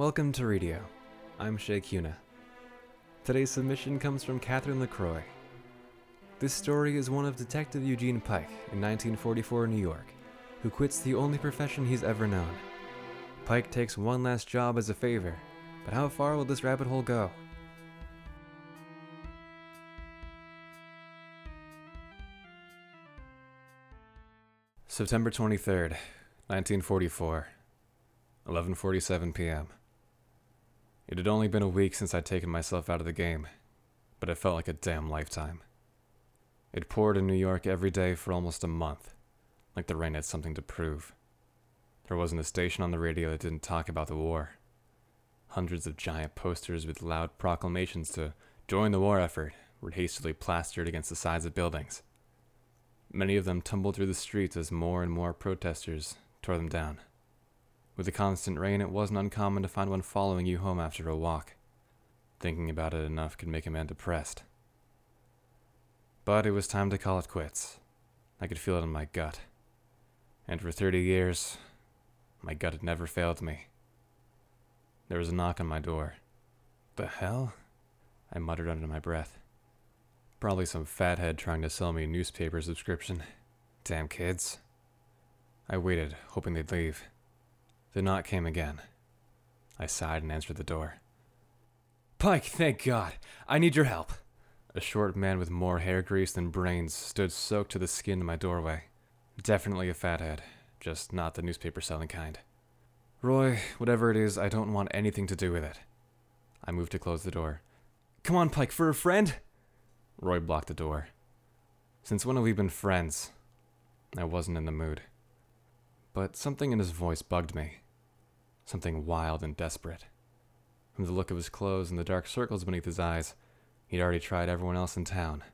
Welcome to Radio. I'm Shay Kuna. Today's submission comes from Catherine LaCroix. This story is one of Detective Eugene Pike in 1944 New York, who quits the only profession he's ever known. Pike takes one last job as a favor, but how far will this rabbit hole go? September 23rd, 1944, 11:47 p.m. It had only been a week since I'd taken myself out of the game, but it felt like a damn lifetime. It poured in New York every day for almost a month, like the rain had something to prove. There wasn't a station on the radio that didn't talk about the war. Hundreds of giant posters with loud proclamations to join the war effort were hastily plastered against the sides of buildings. Many of them tumbled through the streets as more and more protesters tore them down. With the constant rain, it wasn't uncommon to find one following you home after a walk. Thinking about it enough could make a man depressed. But it was time to call it quits. I could feel it in my gut. And for 30 years, my gut had never failed me. There was a knock on my door. The hell? I muttered under my breath. Probably some fathead trying to sell me a newspaper subscription. Damn kids. I waited, hoping they'd leave. The knock came again. I sighed and answered the door. Pike, thank God. I need your help. A short man with more hair grease than brains stood soaked to the skin in my doorway. Definitely a fathead, just not the newspaper selling kind. Roy, whatever it is, I don't want anything to do with it. I moved to close the door. Come on, Pike, for a friend? Roy blocked the door. Since when have we been friends? I wasn't in the mood. But something in his voice bugged me. Something wild and desperate. From the look of his clothes and the dark circles beneath his eyes, he'd already tried everyone else in town.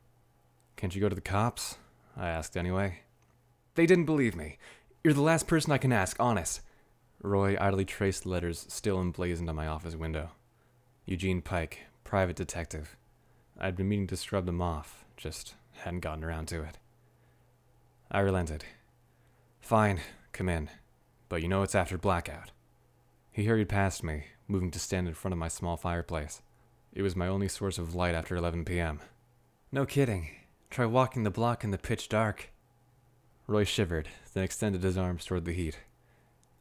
Can't you go to the cops? I asked anyway. They didn't believe me. You're the last person I can ask, honest. Roy idly traced letters still emblazoned on my office window. Eugene Pike, private detective. I'd been meaning to scrub them off, just hadn't gotten around to it. I relented. Fine, come in, but you know it's after blackout. He hurried past me, moving to stand in front of my small fireplace. It was my only source of light after 11 p.m. No kidding. Try walking the block in the pitch dark. Roy shivered, then extended his arms toward the heat.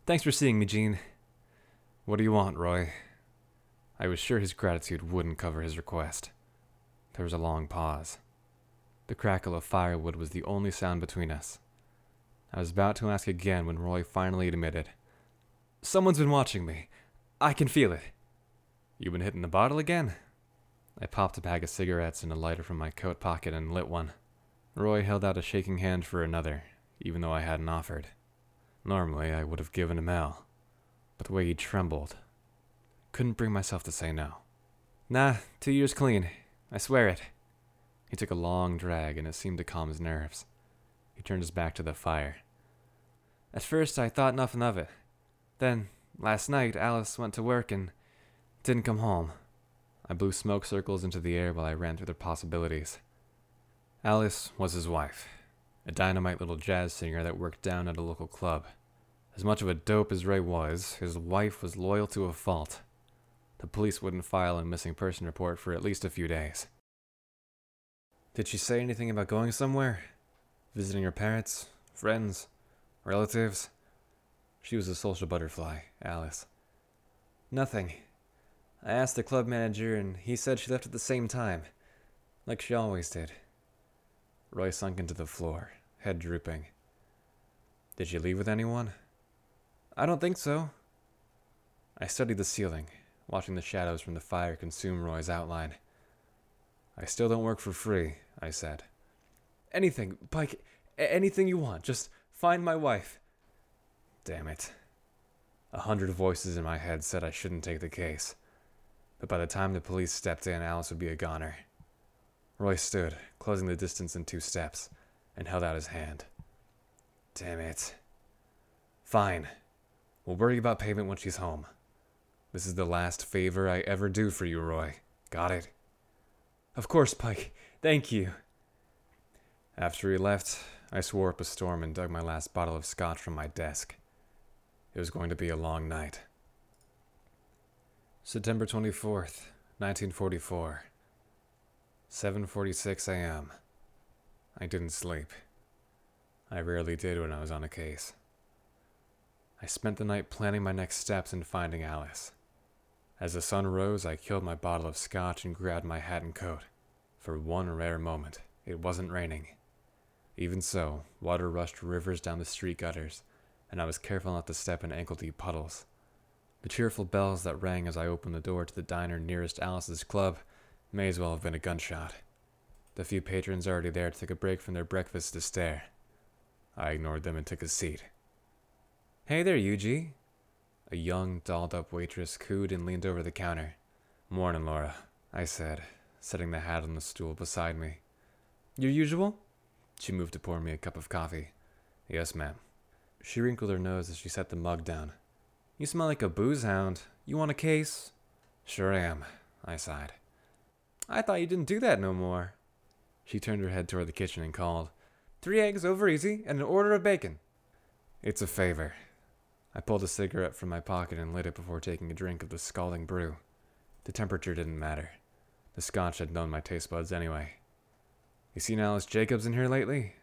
Thanks for seeing me, Gene. What do you want, Roy? I was sure his gratitude wouldn't cover his request. There was a long pause. The crackle of firewood was the only sound between us. I was about to ask again when Roy finally admitted, Someone's been watching me. I can feel it. You been hitting the bottle again? I popped a bag of cigarettes and a lighter from my coat pocket and lit one. Roy held out a shaking hand for another, even though I hadn't offered. Normally, I would have given him hell, but the way he trembled, couldn't bring myself to say no. Nah, two years clean. I swear it. He took a long drag, and it seemed to calm his nerves. He turned his back to the fire. At first, I thought nothing of it. Then, last night, Alice went to work and didn't come home. I blew smoke circles into the air while I ran through the possibilities. Alice was his wife, a dynamite little jazz singer that worked down at a local club. As much of a dope as Ray was, his wife was loyal to a fault. The police wouldn't file a missing person report for at least a few days. Did she say anything about going somewhere? Visiting her parents, friends, relatives? She was a social butterfly, Alice. Nothing. I asked the club manager, and he said she left at the same time, like she always did. Roy sunk into the floor, head drooping. Did she leave with anyone? I don't think so. I studied the ceiling, watching the shadows from the fire consume Roy's outline. I still don't work for free, I said. Anything, Pike, anything you want. Just find my wife. Damn it. A hundred voices in my head said I shouldn't take the case. But by the time the police stepped in, Alice would be a goner. Roy stood, closing the distance in two steps, and held out his hand. Damn it. Fine. We'll worry about payment when she's home. This is the last favor I ever do for you, Roy. Got it? Of course, Pike. Thank you. After he left, I swore up a storm and dug my last bottle of scotch from my desk. It was going to be a long night. September 24th, 1944. 7:46 a.m. I didn't sleep. I rarely did when I was on a case. I spent the night planning my next steps and finding Alice. As the sun rose, I killed my bottle of scotch and grabbed my hat and coat. For one rare moment, it wasn't raining. Even so, water rushed rivers down the street gutters, and I was careful not to step in ankle deep puddles. The cheerful bells that rang as I opened the door to the diner nearest Alice's club may as well have been a gunshot. The few patrons already there took a break from their breakfast to stare. I ignored them and took a seat. Hey there, Yuji. A young, dolled up waitress cooed and leaned over the counter. Morning, Laura, I said, setting the hat on the stool beside me. Your usual? She moved to pour me a cup of coffee. Yes, ma'am. She wrinkled her nose as she set the mug down. You smell like a booze hound. You want a case? Sure am, I sighed. I thought you didn't do that no more. She turned her head toward the kitchen and called, Three eggs over easy and an order of bacon. It's a favor. I pulled a cigarette from my pocket and lit it before taking a drink of the scalding brew. The temperature didn't matter. The scotch had known my taste buds anyway. You seen Alice Jacobs in here lately?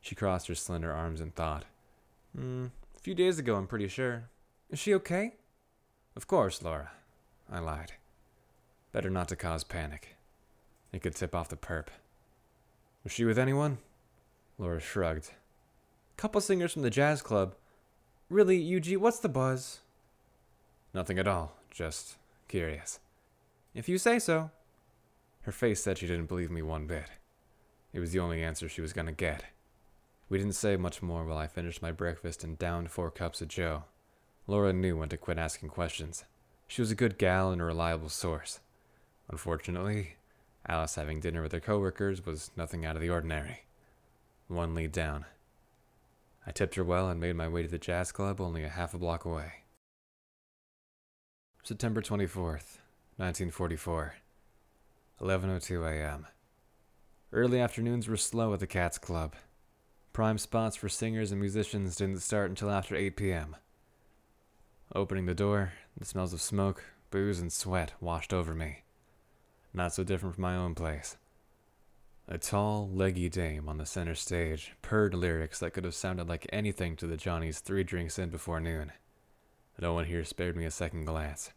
She crossed her slender arms and thought. Hmm, a few days ago, I'm pretty sure. Is she okay? Of course, Laura. I lied. Better not to cause panic. It could tip off the perp. Was she with anyone? Laura shrugged. Couple singers from the jazz club. Really, Yuji, what's the buzz? Nothing at all. Just curious. If you say so. Her face said she didn't believe me one bit. It was the only answer she was going to get. We didn't say much more while I finished my breakfast and downed four cups of joe. Laura knew when to quit asking questions. She was a good gal and a reliable source. Unfortunately, Alice having dinner with her coworkers was nothing out of the ordinary. One lead down. I tipped her well and made my way to the jazz club only a half a block away. September 24th, 1944. 11:02 a.m. Early afternoons were slow at the Cats Club. Prime spots for singers and musicians didn't start until after 8 p.m. Opening the door, the smells of smoke, booze, and sweat washed over me. Not so different from my own place. A tall, leggy dame on the center stage purred lyrics that could have sounded like anything to the Johnnies three drinks in before noon. No one here spared me a second glance.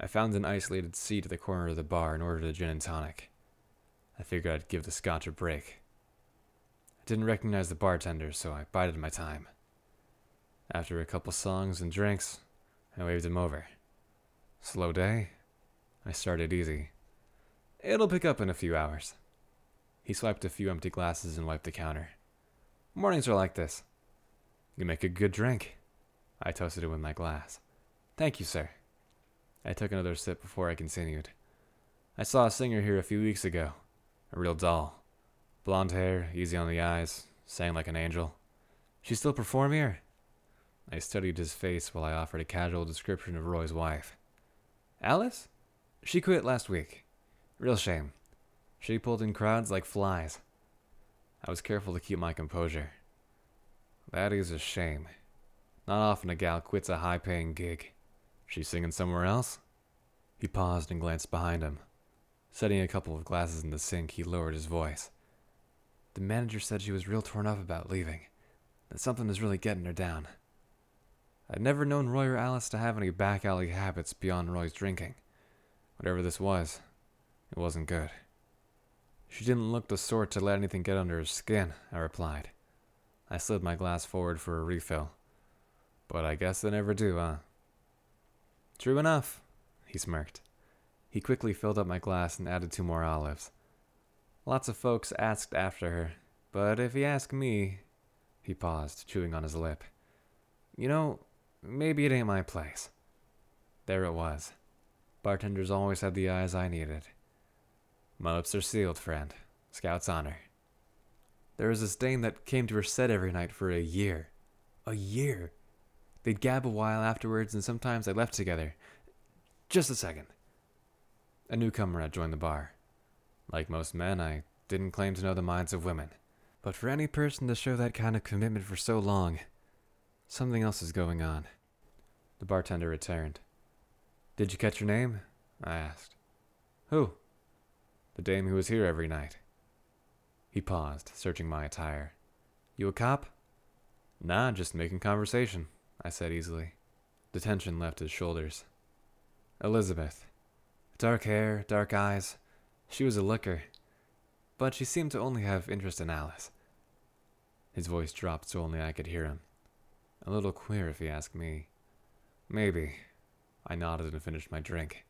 I found an isolated seat at the corner of the bar and ordered a gin and tonic. I figured I'd give the scotch a break. I didn't recognize the bartender, so I bided my time. After a couple songs and drinks, I waved him over. Slow day? I started easy. It'll pick up in a few hours. He swiped a few empty glasses and wiped the counter. Mornings are like this. You make a good drink. I toasted it with my glass. Thank you, sir. I took another sip before I continued. I saw a singer here a few weeks ago. A real doll. Blonde hair, easy on the eyes, sang like an angel. She still perform here? I studied his face while I offered a casual description of Roy's wife. Alice? She quit last week. Real shame. She pulled in crowds like flies. I was careful to keep my composure. That is a shame. Not often a gal quits a high paying gig. She singing somewhere else? He paused and glanced behind him. Setting a couple of glasses in the sink, he lowered his voice. The manager said she was real torn up about leaving, that something was really getting her down. I'd never known Roy or Alice to have any back alley habits beyond Roy's drinking. Whatever this was, it wasn't good. She didn't look the sort to let anything get under her skin, I replied. I slid my glass forward for a refill. But I guess they never do, huh? True enough, he smirked. He quickly filled up my glass and added two more olives. Lots of folks asked after her, but if you ask me, he paused, chewing on his lip. You know, maybe it ain't my place. There it was. Bartenders always had the eyes I needed. My lips are sealed, friend. Scout's honor. There was this dame that came to her set every night for a year. A year. They'd gab a while afterwards, and sometimes they left together. Just a second. A newcomer had joined the bar. Like most men, I didn't claim to know the minds of women. But for any person to show that kind of commitment for so long, something else is going on. The bartender returned. Did you catch her name? I asked. Who? The dame who was here every night. He paused, searching my attire. You a cop? Nah, just making conversation, I said easily. The tension left his shoulders. Elizabeth. Dark hair, dark eyes. She was a looker. But she seemed to only have interest in Alice. His voice dropped so only I could hear him. A little queer, if you ask me. Maybe. I nodded and finished my drink.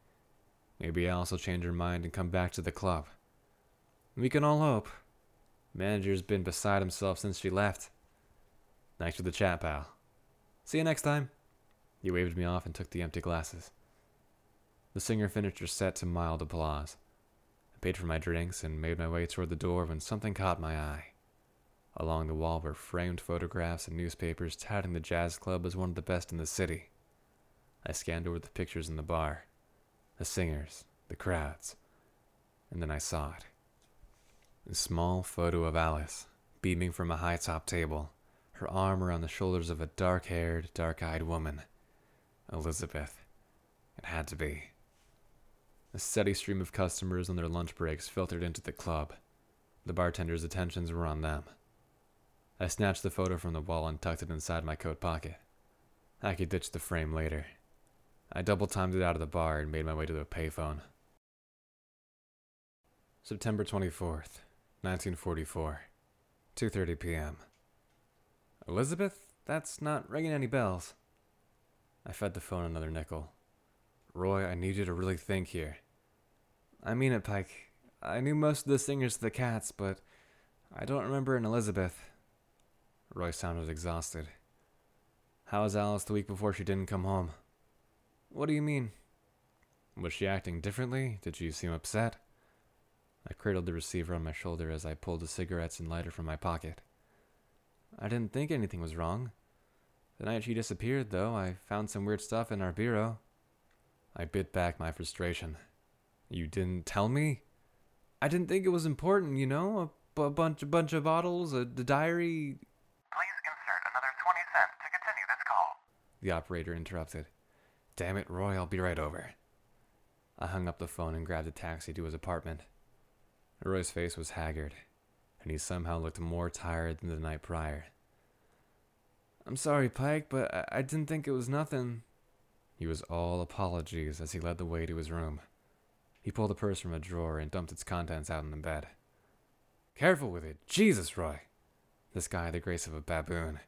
Maybe Alice will change her mind and come back to the club. We can all hope. Manager's been beside himself since she left. Thanks for the chat, pal. See you next time. He waved me off and took the empty glasses. The singer finished her set to mild applause. I paid for my drinks and made my way toward the door when something caught my eye. Along the wall were framed photographs and newspapers touting the jazz club as one of the best in the city. I scanned over the pictures in the bar, the singers, the crowds, and then I saw it. A small photo of Alice, beaming from a high top table, her arm around the shoulders of a dark haired, dark eyed woman. Elizabeth. It had to be. A steady stream of customers on their lunch breaks filtered into the club. The bartender's attentions were on them. I snatched the photo from the wall and tucked it inside my coat pocket. I could ditch the frame later. I double timed it out of the bar and made my way to the payphone. September 24th, 1944, 2:30 p.m. Elizabeth, that's not ringing any bells. I fed the phone another nickel. Roy, I need you to really think here. I mean it, Pike. I knew most of the singers to the cats, but I don't remember an Elizabeth. Roy sounded exhausted. How was Alice the week before she didn't come home? What do you mean? Was she acting differently? Did she seem upset? I cradled the receiver on my shoulder as I pulled the cigarettes and lighter from my pocket. I didn't think anything was wrong. The night she disappeared, though, I found some weird stuff in our bureau. I bit back my frustration. You didn't tell me? I didn't think it was important, you know? A, b- bunch, a bunch of bottles, a, the diary. Please insert another 20 cents to continue this call. The operator interrupted. Damn it, Roy, I'll be right over. I hung up the phone and grabbed a taxi to his apartment. Roy's face was haggard, and he somehow looked more tired than the night prior. I'm sorry, Pike, but I, I didn't think it was nothing. He was all apologies as he led the way to his room. He pulled a purse from a drawer and dumped its contents out on the bed. Careful with it. Jesus, Roy. This guy had the grace of a baboon.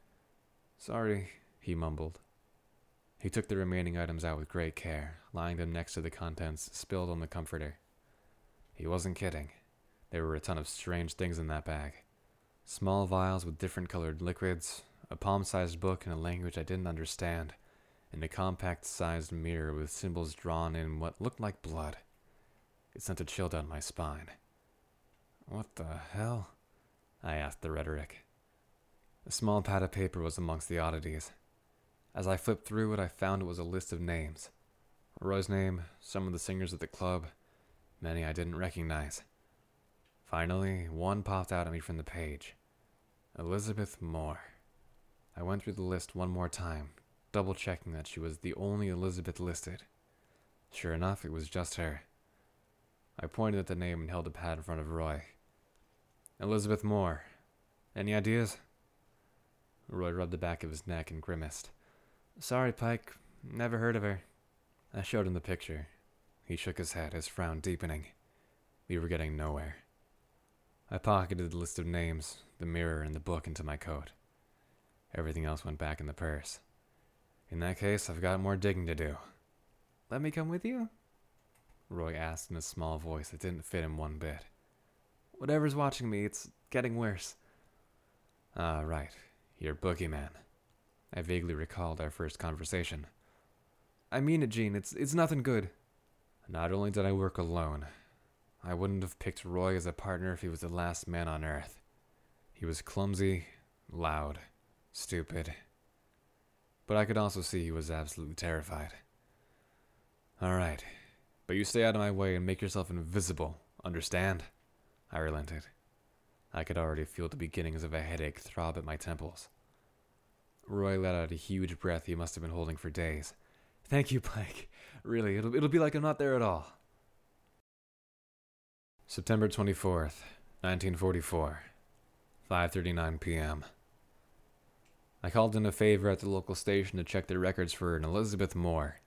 Sorry, he mumbled. He took the remaining items out with great care, lying them next to the contents spilled on the comforter. He wasn't kidding. There were a ton of strange things in that bag small vials with different colored liquids, a palm sized book in a language I didn't understand, and a compact sized mirror with symbols drawn in what looked like blood. It sent a chill down my spine. What the hell? I asked the rhetoric. A small pad of paper was amongst the oddities. As I flipped through it, I found it was a list of names Roy's name, some of the singers at the club, many I didn't recognize. Finally, one popped out at me from the page Elizabeth Moore. I went through the list one more time, double checking that she was the only Elizabeth listed. Sure enough, it was just her. I pointed at the name and held a pad in front of Roy. Elizabeth Moore. Any ideas? Roy rubbed the back of his neck and grimaced. Sorry, Pike. Never heard of her. I showed him the picture. He shook his head, his frown deepening. We were getting nowhere. I pocketed the list of names, the mirror, and the book into my coat. Everything else went back in the purse. In that case, I've got more digging to do. Let me come with you? Roy asked in a small voice that didn't fit him one bit. Whatever's watching me, it's getting worse. Ah, right. You're Boogeyman. I vaguely recalled our first conversation. I mean it, Gene. It's it's nothing good. Not only did I work alone, I wouldn't have picked Roy as a partner if he was the last man on earth. He was clumsy, loud, stupid. But I could also see he was absolutely terrified. All right, but you stay out of my way and make yourself invisible, understand? I relented. I could already feel the beginnings of a headache throb at my temples. Roy let out a huge breath he must have been holding for days. Thank you, Pike. Really, it'll, it'll be like I'm not there at all. September 24th, 1944, 5:39 p.m. I called in a favor at the local station to check their records for an Elizabeth Moore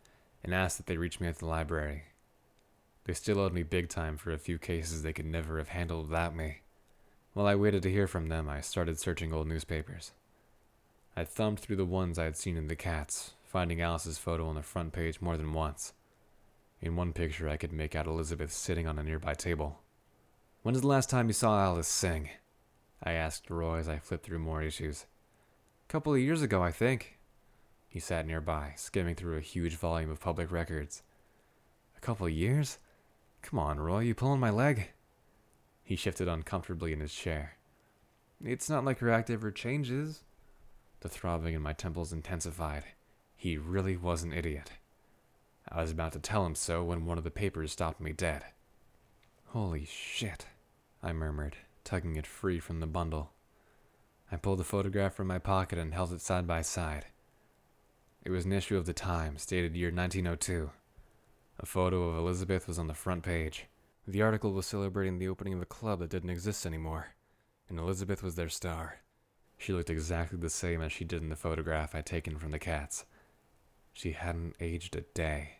and asked that they reach me at the library. They still owed me big time for a few cases they could never have handled without me. While I waited to hear from them, I started searching old newspapers. I thumbed through the ones I had seen in the cats, finding Alice's photo on the front page more than once. In one picture, I could make out Elizabeth sitting on a nearby table. When was the last time you saw Alice sing? I asked Roy as I flipped through more issues. A Couple of years ago, I think. He sat nearby, skimming through a huge volume of public records. A couple of years? Come on, Roy, you pulling my leg? He shifted uncomfortably in his chair. It's not like her act ever changes. The throbbing in my temples intensified. He really was an idiot. I was about to tell him so when one of the papers stopped me dead. Holy shit, I murmured, tugging it free from the bundle. I pulled the photograph from my pocket and held it side by side. It was an issue of the Times, dated year 1902. A photo of Elizabeth was on the front page. The article was celebrating the opening of a club that didn't exist anymore, and Elizabeth was their star. She looked exactly the same as she did in the photograph I'd taken from the cats. She hadn't aged a day.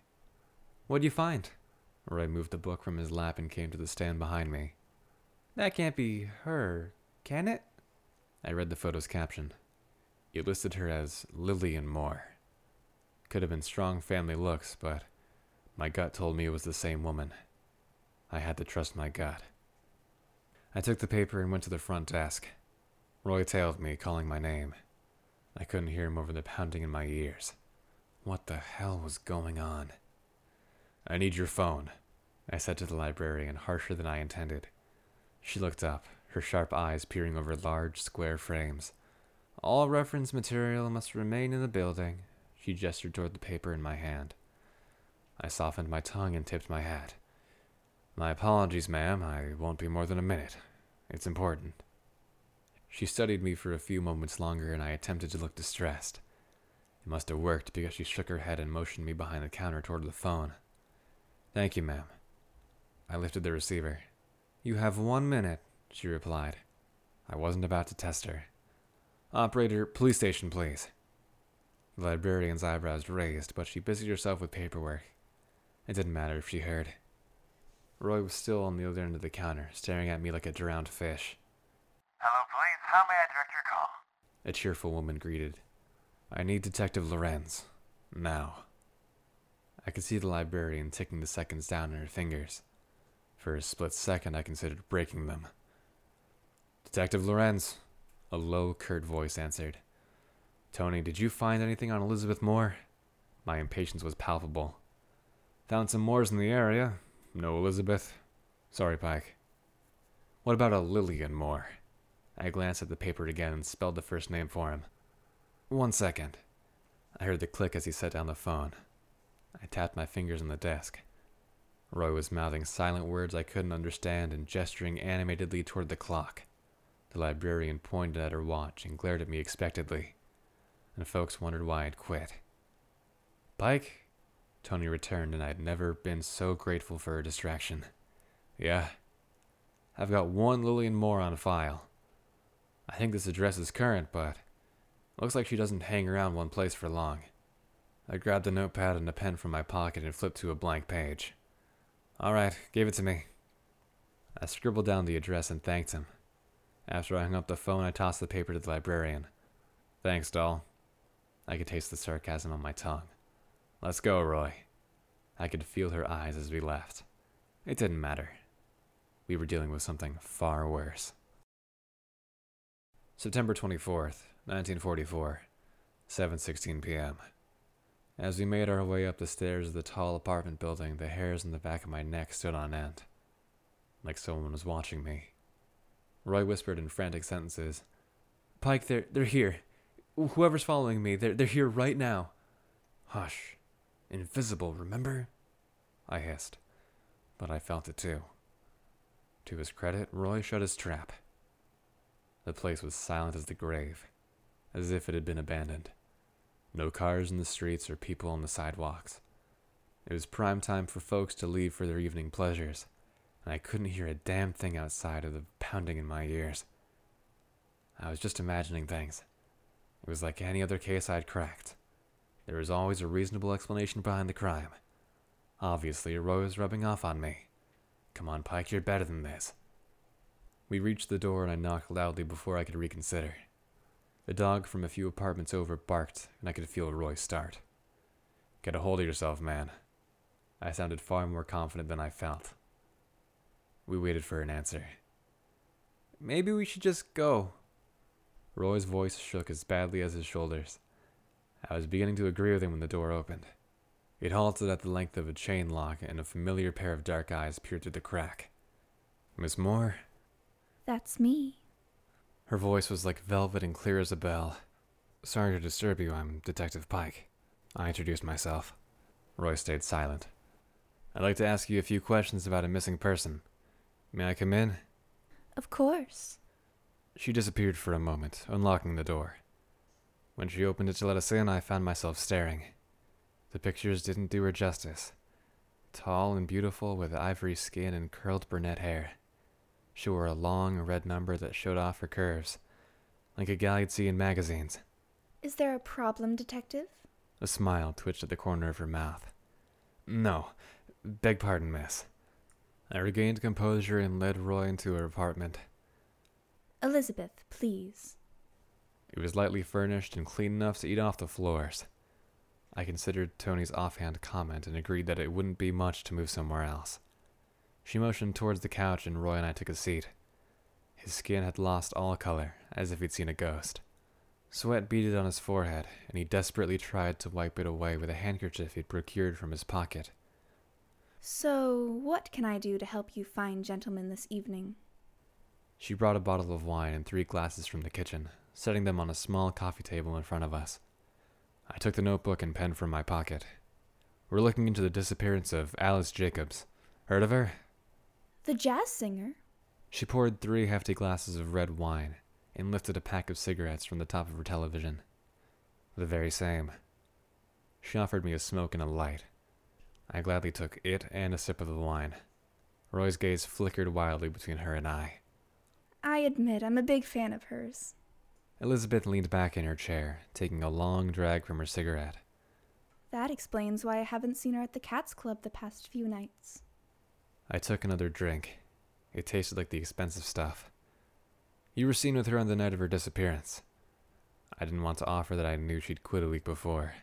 What'd you find? Roy moved the book from his lap and came to the stand behind me. That can't be her, can it? I read the photo's caption. It listed her as Lillian Moore. Could have been strong family looks, but my gut told me it was the same woman. I had to trust my gut. I took the paper and went to the front desk. Roy tailed me, calling my name. I couldn't hear him over the pounding in my ears. What the hell was going on? I need your phone, I said to the librarian, harsher than I intended. She looked up, her sharp eyes peering over large, square frames. All reference material must remain in the building. She gestured toward the paper in my hand. I softened my tongue and tipped my hat. My apologies, ma'am. I won't be more than a minute. It's important. She studied me for a few moments longer, and I attempted to look distressed. It must have worked because she shook her head and motioned me behind the counter toward the phone. Thank you, ma'am. I lifted the receiver. You have one minute, she replied. I wasn't about to test her. Operator, police station, please. The librarian's eyebrows raised, but she busied herself with paperwork. It didn't matter if she heard. Roy was still on the other end of the counter, staring at me like a drowned fish. Hello, please. How may I direct your call? A cheerful woman greeted. I need Detective Lorenz. Now. I could see the librarian ticking the seconds down in her fingers. For a split second, I considered breaking them. Detective Lorenz, a low, curt voice answered. Tony, did you find anything on Elizabeth Moore? My impatience was palpable. Found some Moores in the area. No Elizabeth. Sorry, Pike. What about a Lillian Moore? I glanced at the paper again and spelled the first name for him. One second. I heard the click as he set down the phone. I tapped my fingers on the desk. Roy was mouthing silent words I couldn't understand and gesturing animatedly toward the clock. The librarian pointed at her watch and glared at me expectantly, and folks wondered why I'd quit. Pike? Tony returned, and I'd never been so grateful for a distraction. Yeah. I've got one Lillian Moore on file. I think this address is current, but looks like she doesn't hang around one place for long. I grabbed a notepad and a pen from my pocket and flipped to a blank page. All right, give it to me. I scribbled down the address and thanked him. After I hung up the phone, I tossed the paper to the librarian. Thanks, doll. I could taste the sarcasm on my tongue. Let's go, Roy. I could feel her eyes as we left. It didn't matter. We were dealing with something far worse. September 24th, 1944, 7:16 p.m. As we made our way up the stairs of the tall apartment building, the hairs on the back of my neck stood on end, like someone was watching me. Roy whispered in frantic sentences, "Pike, they're they're here. Whoever's following me, they're they're here right now." Hush. Invisible, remember? I hissed, but I felt it too. To his credit, Roy shut his trap. The place was silent as the grave, as if it had been abandoned. No cars in the streets or people on the sidewalks. It was prime time for folks to leave for their evening pleasures, and I couldn't hear a damn thing outside of the pounding in my ears. I was just imagining things. It was like any other case I'd cracked. There was always a reasonable explanation behind the crime. Obviously, Roy is rubbing off on me. Come on, Pike, you're better than this. We reached the door and I knocked loudly before I could reconsider. The dog from a few apartments over barked, and I could feel Roy start. Get a hold of yourself, man. I sounded far more confident than I felt. We waited for an answer. Maybe we should just go. Roy's voice shook as badly as his shoulders. I was beginning to agree with him when the door opened. It halted at the length of a chain lock, and a familiar pair of dark eyes peered through the crack. Miss Moore? That's me. Her voice was like velvet and clear as a bell. Sorry to disturb you, I'm Detective Pike. I introduced myself. Roy stayed silent. I'd like to ask you a few questions about a missing person. May I come in? Of course. She disappeared for a moment, unlocking the door. When she opened it to let us in, I found myself staring. The pictures didn't do her justice. Tall and beautiful, with ivory skin and curled brunette hair. She wore a long red number that showed off her curves, like a gal you'd see in magazines. Is there a problem, Detective? A smile twitched at the corner of her mouth. No, beg pardon, miss. I regained composure and led Roy into her apartment. Elizabeth, please. It was lightly furnished and clean enough to eat off the floors. I considered Tony's offhand comment and agreed that it wouldn't be much to move somewhere else. She motioned towards the couch, and Roy and I took a seat. His skin had lost all color, as if he'd seen a ghost. Sweat beaded on his forehead, and he desperately tried to wipe it away with a handkerchief he'd procured from his pocket. So, what can I do to help you fine gentlemen this evening? She brought a bottle of wine and three glasses from the kitchen, setting them on a small coffee table in front of us. I took the notebook and pen from my pocket. We're looking into the disappearance of Alice Jacobs. Heard of her? The jazz singer? She poured three hefty glasses of red wine and lifted a pack of cigarettes from the top of her television. The very same. She offered me a smoke and a light. I gladly took it and a sip of the wine. Roy's gaze flickered wildly between her and I. I admit I'm a big fan of hers. Elizabeth leaned back in her chair, taking a long drag from her cigarette. That explains why I haven't seen her at the Cats Club the past few nights. I took another drink. It tasted like the expensive stuff. You were seen with her on the night of her disappearance. I didn't want to offer that I knew she'd quit a week before.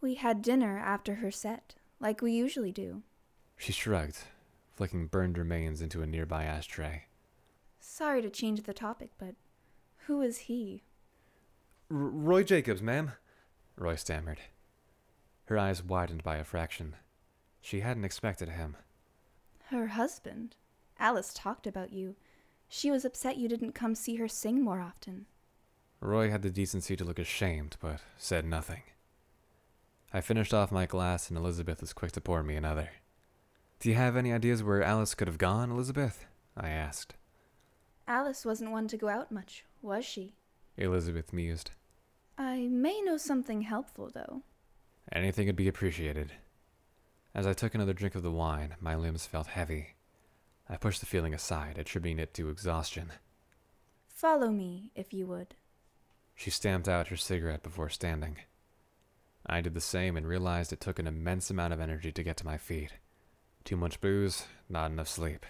We had dinner after her set, like we usually do. She shrugged, flicking burned remains into a nearby ashtray. Sorry to change the topic, but who is he? R- Roy Jacobs, ma'am, Roy stammered. Her eyes widened by a fraction. She hadn't expected him. Her husband. Alice talked about you. She was upset you didn't come see her sing more often. Roy had the decency to look ashamed, but said nothing. I finished off my glass, and Elizabeth was quick to pour me another. Do you have any ideas where Alice could have gone, Elizabeth? I asked. Alice wasn't one to go out much, was she? Elizabeth mused. I may know something helpful, though. Anything would be appreciated. As I took another drink of the wine, my limbs felt heavy. I pushed the feeling aside, attributing it to exhaustion. Follow me, if you would. She stamped out her cigarette before standing. I did the same and realized it took an immense amount of energy to get to my feet. Too much booze, not enough sleep.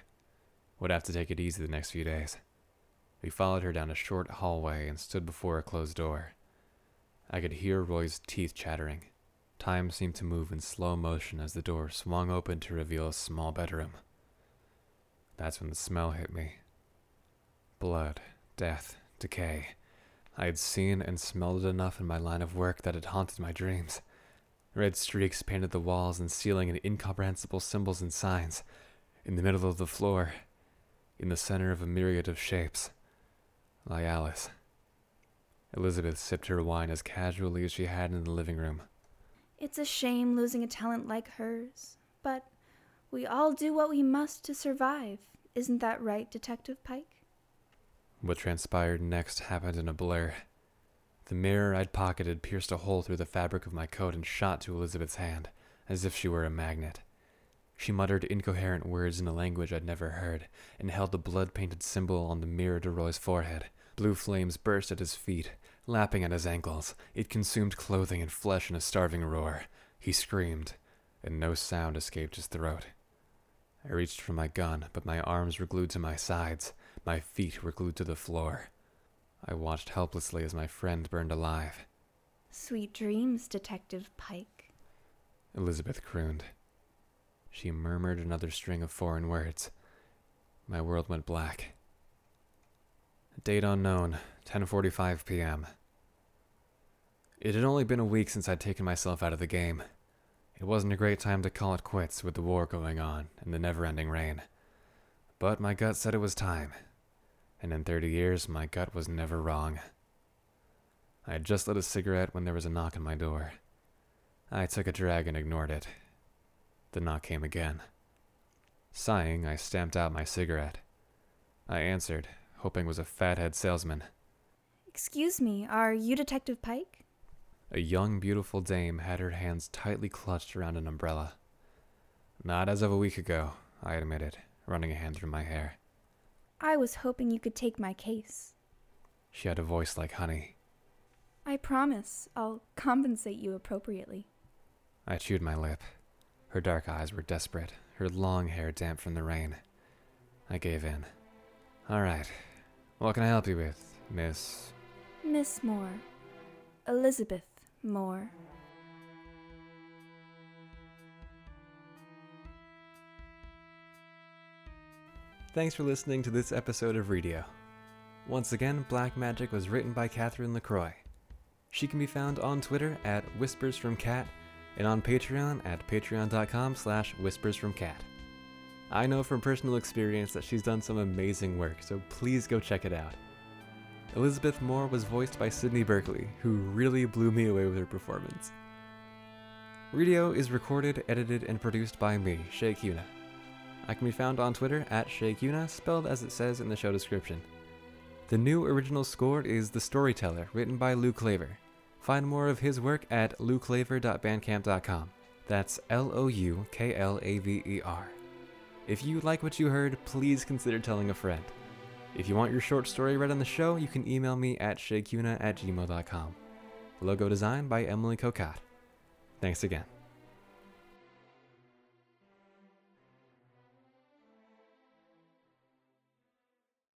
Would have to take it easy the next few days. We followed her down a short hallway and stood before a closed door. I could hear Roy's teeth chattering. Time seemed to move in slow motion as the door swung open to reveal a small bedroom. That's when the smell hit me. Blood, death, decay. I had seen and smelled it enough in my line of work that it haunted my dreams. Red streaks painted the walls and ceiling in incomprehensible symbols and signs. In the middle of the floor, in the center of a myriad of shapes, lay Alice. Elizabeth sipped her wine as casually as she had in the living room. It's a shame losing a talent like hers, but we all do what we must to survive. Isn't that right, Detective Pike? What transpired next happened in a blur. The mirror I'd pocketed pierced a hole through the fabric of my coat and shot to Elizabeth's hand, as if she were a magnet. She muttered incoherent words in a language I'd never heard, and held the blood painted symbol on the mirror de Roy's forehead. Blue flames burst at his feet, lapping at his ankles. It consumed clothing and flesh in a starving roar. He screamed, and no sound escaped his throat. I reached for my gun, but my arms were glued to my sides. My feet were glued to the floor. I watched helplessly as my friend burned alive. Sweet dreams, Detective Pike. Elizabeth crooned. She murmured another string of foreign words. My world went black. Date unknown, 10:45 p.m. It had only been a week since I'd taken myself out of the game. It wasn't a great time to call it quits with the war going on and the never-ending rain. But my gut said it was time. And in 30 years, my gut was never wrong. I had just lit a cigarette when there was a knock on my door. I took a drag and ignored it. The knock came again. Sighing, I stamped out my cigarette. I answered, hoping was a fathead salesman. Excuse me, are you Detective Pike? A young, beautiful dame had her hands tightly clutched around an umbrella. Not as of a week ago, I admitted, running a hand through my hair. I was hoping you could take my case. She had a voice like honey. I promise I'll compensate you appropriately. I chewed my lip. Her dark eyes were desperate, her long hair damp from the rain. I gave in. All right. What can I help you with, Miss? Miss Moore. Elizabeth Moore. Thanks for listening to this episode of Radio. Once again, Black Magic was written by Catherine LaCroix. She can be found on Twitter at Whispers from Cat and on Patreon at patreon.com slash whispers from cat. I know from personal experience that she's done some amazing work, so please go check it out. Elizabeth Moore was voiced by Sydney Berkeley, who really blew me away with her performance. Radio is recorded, edited, and produced by me, Shay Kuna. I can be found on Twitter at Shay Kuna, spelled as it says in the show description. The new original score is The Storyteller, written by Lou Klaver. Find more of his work at louklaver.bandcamp.com. That's L O U K L A V E R. If you like what you heard, please consider telling a friend. If you want your short story read on the show, you can email me at shaykuna at gmail.com. Logo design by Emily Cocat. Thanks again.